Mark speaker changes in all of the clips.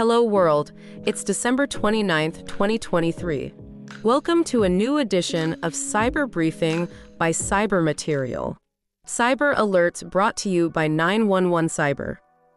Speaker 1: Hello world, it's December 29th, 2023. Welcome to a new edition of Cyber Briefing by Cyber Material. Cyber alerts brought to you by 911 Cyber.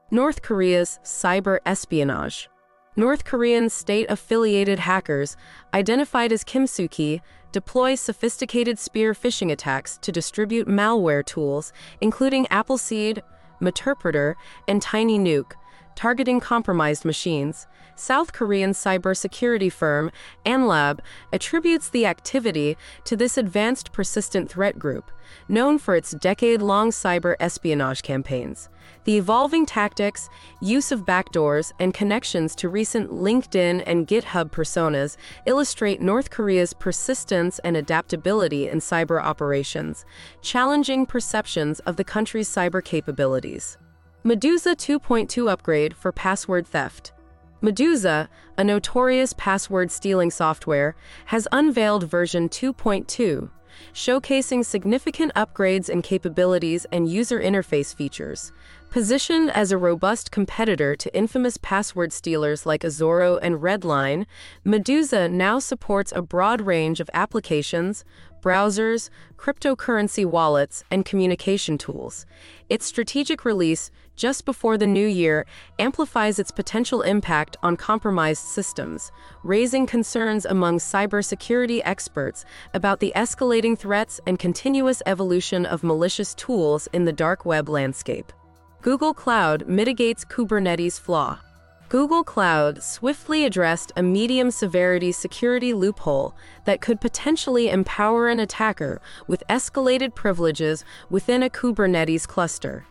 Speaker 1: North Korea's cyber espionage. North Korean state affiliated hackers, identified as Kimsuky, deploy sophisticated spear phishing attacks to distribute malware tools, including Appleseed, Meterpreter, and Tiny Nuke, targeting compromised machines. South Korean cybersecurity firm AhnLab attributes the activity to this advanced persistent threat group, known for its decade long cyber espionage campaigns. The evolving tactics, use of backdoors, and connections to recent LinkedIn and GitHub personas illustrate North Korea's persistence and adaptability in cyber operations, challenging perceptions of the country's cyber capabilities. Meduza 2.2 upgrade for password theft. Meduza, a notorious password stealing software, has unveiled version 2.2, showcasing significant upgrades in capabilities and user interface features. Positioned as a robust competitor to infamous password stealers like Azorult and Redline, Meduza now supports a broad range of applications, browsers, cryptocurrency wallets, and communication tools. Its strategic release, just before the new year, amplifies its potential impact on compromised systems, raising concerns among cybersecurity experts about the escalating threats and continuous evolution of malicious tools in the dark web landscape. Google Cloud mitigates Kubernetes flaw. Google Cloud swiftly addressed a medium severity security loophole that could potentially empower an attacker with escalated privileges within a Kubernetes cluster.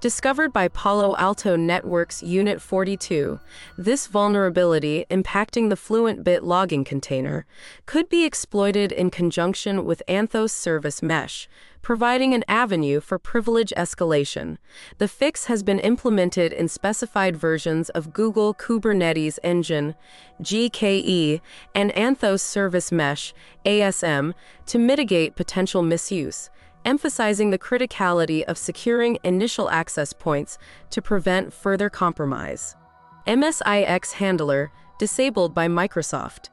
Speaker 1: Discovered by Palo Alto Networks Unit 42, this vulnerability, impacting the FluentBit logging container, could be exploited in conjunction with Anthos Service Mesh, providing an avenue for privilege escalation. The fix has been implemented in specified versions of Google Kubernetes Engine, GKE, and Anthos Service Mesh, ASM, to mitigate potential misuse emphasizing the criticality of securing initial access points to prevent further compromise. MSIX Handler disabled by Microsoft.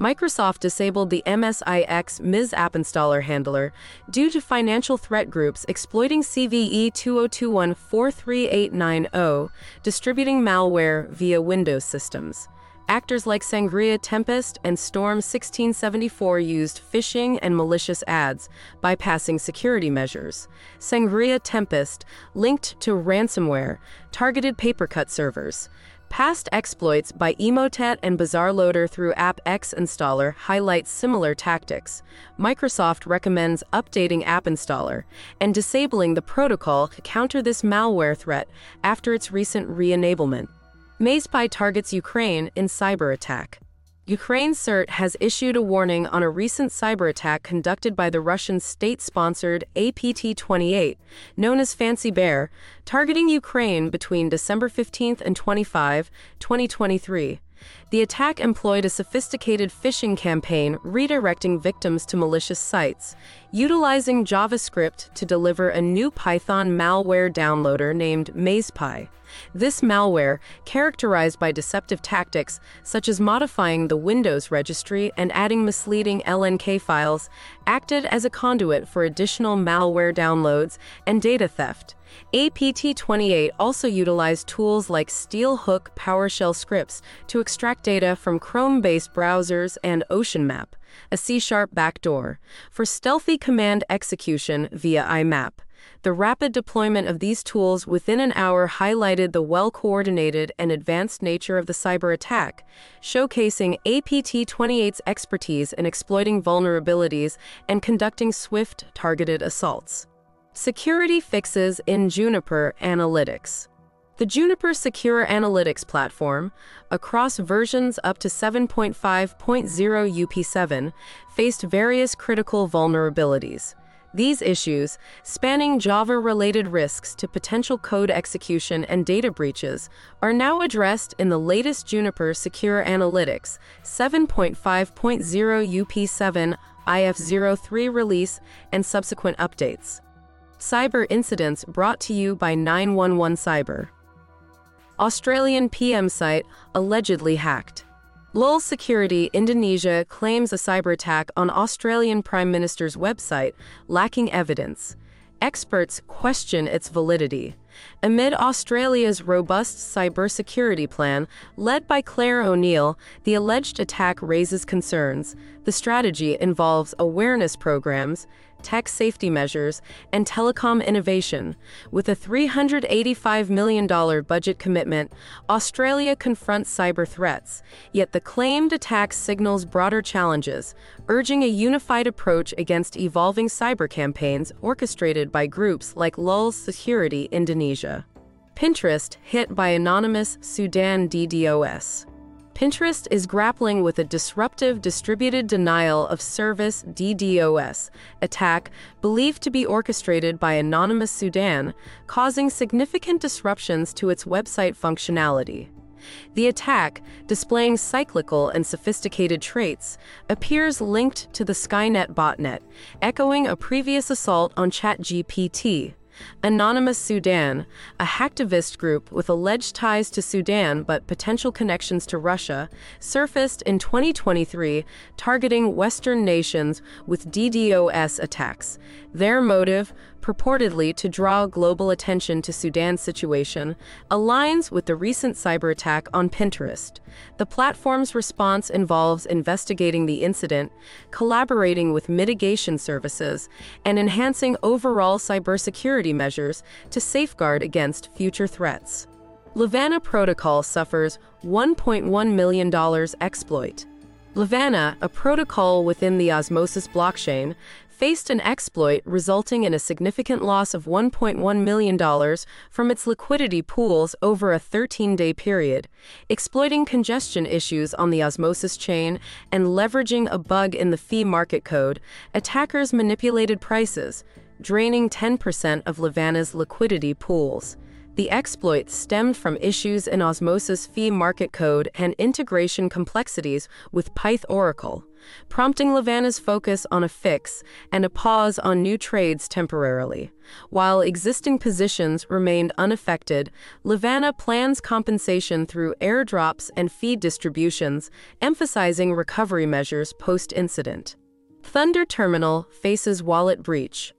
Speaker 1: Microsoft disabled the MSIX MIS App Installer handler due to financial threat groups exploiting CVE 2021-43890, distributing malware via Windows systems. Actors like Sangria Tempest and Storm 1674 used phishing and malicious ads, bypassing security measures. Sangria Tempest, linked to ransomware, targeted PaperCut servers. Past exploits by Emotet and BazarLoader through App X Installer highlight similar tactics. Microsoft recommends updating App Installer and disabling the protocol to counter this malware threat after its recent re enablement. MASEPIE targets Ukraine in cyber attack. Ukraine CERT has issued a warning on a recent cyber attack conducted by the Russian state sponsored APT 28, known as Fancy Bear, targeting Ukraine between December 15 and 25, 2023. The attack employed a sophisticated phishing campaign redirecting victims to malicious sites, utilizing JavaScript to deliver a new Python malware downloader named MASEPIE. This malware, characterized by deceptive tactics such as modifying the Windows registry and adding misleading LNK files, acted as a conduit for additional malware downloads and data theft. APT 28 also utilized tools like SteelHook PowerShell scripts to extract data from Chrome based browsers and OceanMap, a C sharp backdoor, for stealthy command execution via IMAP. The rapid deployment of these tools within an hour highlighted the well coordinated and advanced nature of the cyber attack, showcasing APT 28's expertise in exploiting vulnerabilities and conducting swift, targeted assaults. Security fixes in Juniper Analytics. The Juniper Secure Analytics platform, across versions up to 7.5.0 UP7, faced various critical vulnerabilities. These issues, spanning Java related risks to potential code execution and data breaches, are now addressed in the latest Juniper Secure Analytics 7.5.0 UP7 IF03 release and subsequent updates. Cyber incidents brought to you by 911 Cyber. Australian PM site allegedly hacked. Lulz Security Indonesia claims a cyber attack on Australian Prime Minister's website, lacking evidence. Experts question its validity. Amid Australia's robust cybersecurity plan, led by Clare O'Neil, the alleged attack raises concerns. The strategy involves awareness programs, tech safety measures, and telecom innovation. With a $385 million budget commitment, Australia confronts cyber threats, yet the claimed attack signals broader challenges, urging a unified approach against evolving cyber campaigns orchestrated by groups like Lulz Security Indonesia. Pinterest hit by anonymous Sudan DDoS. Pinterest is grappling with a disruptive distributed denial of service DDoS attack believed to be orchestrated by Anonymous Sudan, causing significant disruptions to its website functionality. The attack, displaying cyclical and sophisticated traits, appears linked to the Skynet botnet, echoing a previous assault on ChatGPT. Anonymous Sudan, a hacktivist group with alleged ties to Sudan but potential connections to Russia, surfaced in 2023 targeting Western nations with DDoS attacks. Their motive, purportedly to draw global attention to Sudan's situation, aligns with the recent cyber attack on Pinterest. The platform's response involves investigating the incident, collaborating with mitigation services, and enhancing overall cybersecurity measures to safeguard against future threats. Levana Protocol suffers $1.1 million exploit. Levana, a protocol within the Osmosis blockchain, faced an exploit resulting in a significant loss of $1.1 million from its liquidity pools over a 13 day period. Exploiting congestion issues on the Osmosis chain and leveraging a bug in the fee market code, attackers manipulated prices, draining 10% of Levana's liquidity pools. The exploit stemmed from issues in Osmosis fee market code and integration complexities with Pyth Oracle, prompting Levana's focus on a fix and a pause on new trades temporarily. While existing positions remained unaffected, Levana plans compensation through airdrops and fee distributions, emphasizing recovery measures post incident. Thunder Terminal faces wallet breach.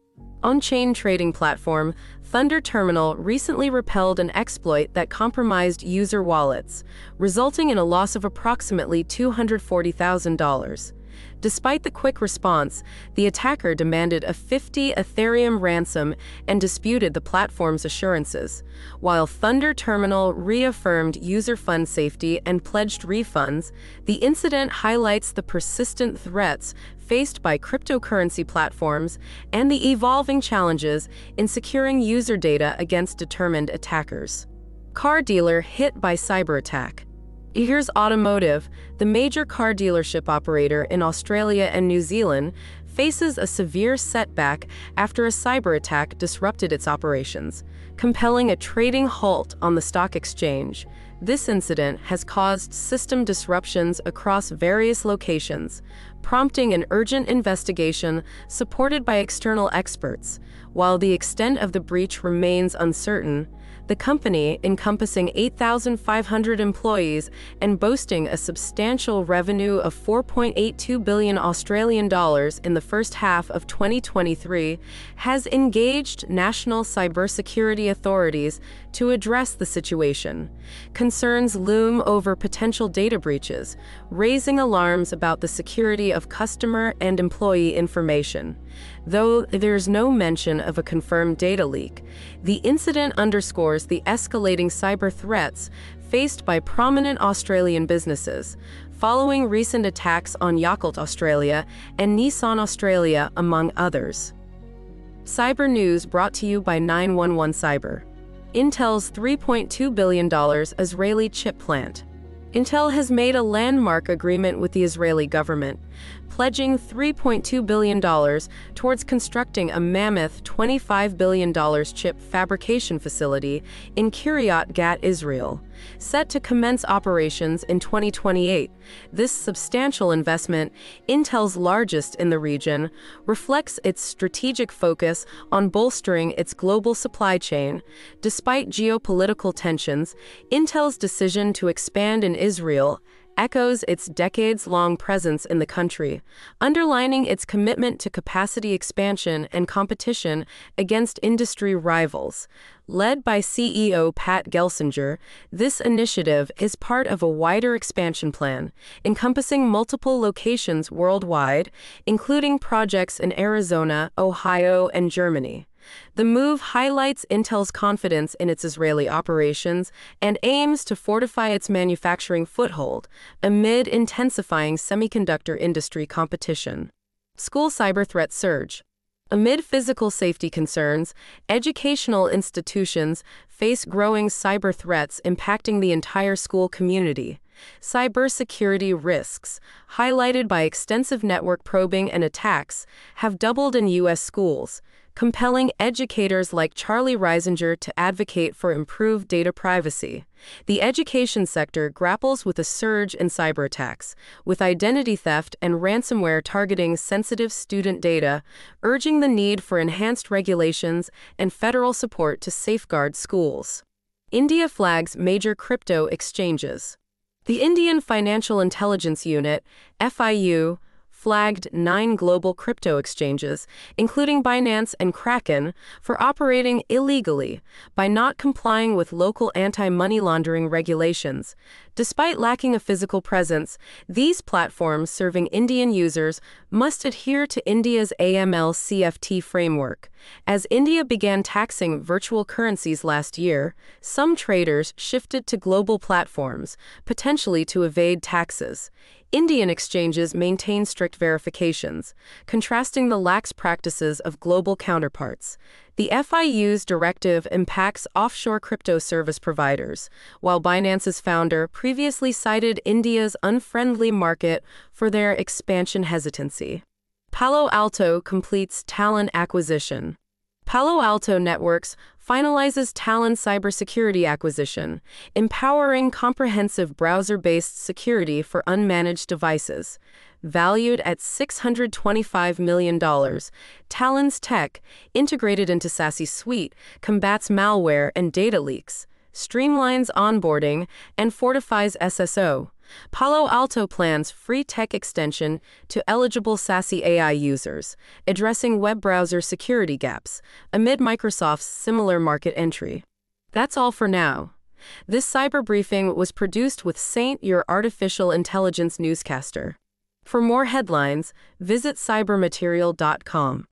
Speaker 1: On chain trading platform, Thunder Terminal recently repelled an exploit that compromised user wallets, resulting in a loss of approximately $240,000. Despite the quick response, the attacker demanded a 50 Ethereum ransom and disputed the platform's assurances. While Thunder Terminal reaffirmed user fund safety and pledged refunds, the incident highlights the persistent threats faced by cryptocurrency platforms and the evolving challenges in securing user data against determined attackers. Car dealer hit by cyber attack. Eagers Automotive, the major car dealership operator in Australia and New Zealand, faces a severe setback after a cyber attack disrupted its operations, compelling a trading halt on the stock exchange. This incident has caused system disruptions across various locations, prompting an urgent investigation supported by external experts. While the extent of the breach remains uncertain, the company, encompassing 8,500 employees and boasting a substantial revenue of 4.82 billion Australian dollars in the first half of 2023, has engaged national cybersecurity authorities to address the situation. Concerns loom over potential data breaches, raising alarms about the security of customer and employee information. Though there's no mention of a confirmed data leak, the incident underscores the escalating cyber threats faced by prominent Australian businesses, following recent attacks on Yakult Australia and Nissan Australia, among others. Cyber News brought to you by 911 Cyber. Intel's $3.2 billion Israeli chip plant. Intel has made a landmark agreement with the Israeli government pledging $3.2 billion towards constructing a mammoth $25 billion chip fabrication facility in Kiryat Gat, Israel. Set to commence operations in 2028, this substantial investment, Intel's largest in the region, reflects its strategic focus on bolstering its global supply chain. Despite geopolitical tensions, Intel's decision to expand in Israel echoes its decades long presence in the country, underlining its commitment to capacity expansion and competition against industry rivals. Led by CEO Pat Gelsinger, this initiative is part of a wider expansion plan, encompassing multiple locations worldwide, including projects in Arizona, Ohio, and Germany. The move highlights Intel's confidence in its Israeli operations and aims to fortify its manufacturing foothold amid intensifying semiconductor industry competition. School cyber threat surge. Amid physical safety concerns, educational institutions face growing cyber threats impacting the entire school community. Cybersecurity risks, highlighted by extensive network probing and attacks, have doubled in U.S. schools, compelling educators like Charlie Reisinger to advocate for improved data privacy. The education sector grapples with a surge in cyber attacks, with identity theft and ransomware targeting sensitive student data, urging the need for enhanced regulations and federal support to safeguard schools. India flags major crypto exchanges. The Indian Financial Intelligence Unit, FIU, flagged nine global crypto exchanges, including Binance and Kraken, for operating illegally by not complying with local anti money laundering regulations. Despite lacking a physical presence, these platforms serving Indian users must adhere to India's AML CFT framework. As India began taxing virtual currencies last year, some traders shifted to global platforms, potentially to evade taxes. Indian exchanges maintain strict verifications, contrasting the lax practices of global counterparts. The FIU's directive impacts offshore crypto service providers, while Binance's founder previously cited India's unfriendly market for their expansion hesitancy. Palo Alto completes Talon acquisition. Palo Alto Networks finalizes Talon cybersecurity acquisition, empowering comprehensive browser based security for unmanaged devices. Valued at $625 million, Talon's tech, integrated into SASE Suite, combats malware and data leaks, streamlines onboarding, and fortifies SSO. Palo Alto plans free tech extension to eligible SASE AI users, addressing web browser security gaps amid Microsoft's similar market entry. That's all for now. This cyber briefing was produced with Saint, your artificial intelligence newscaster. For more headlines, visit cybermaterial.com.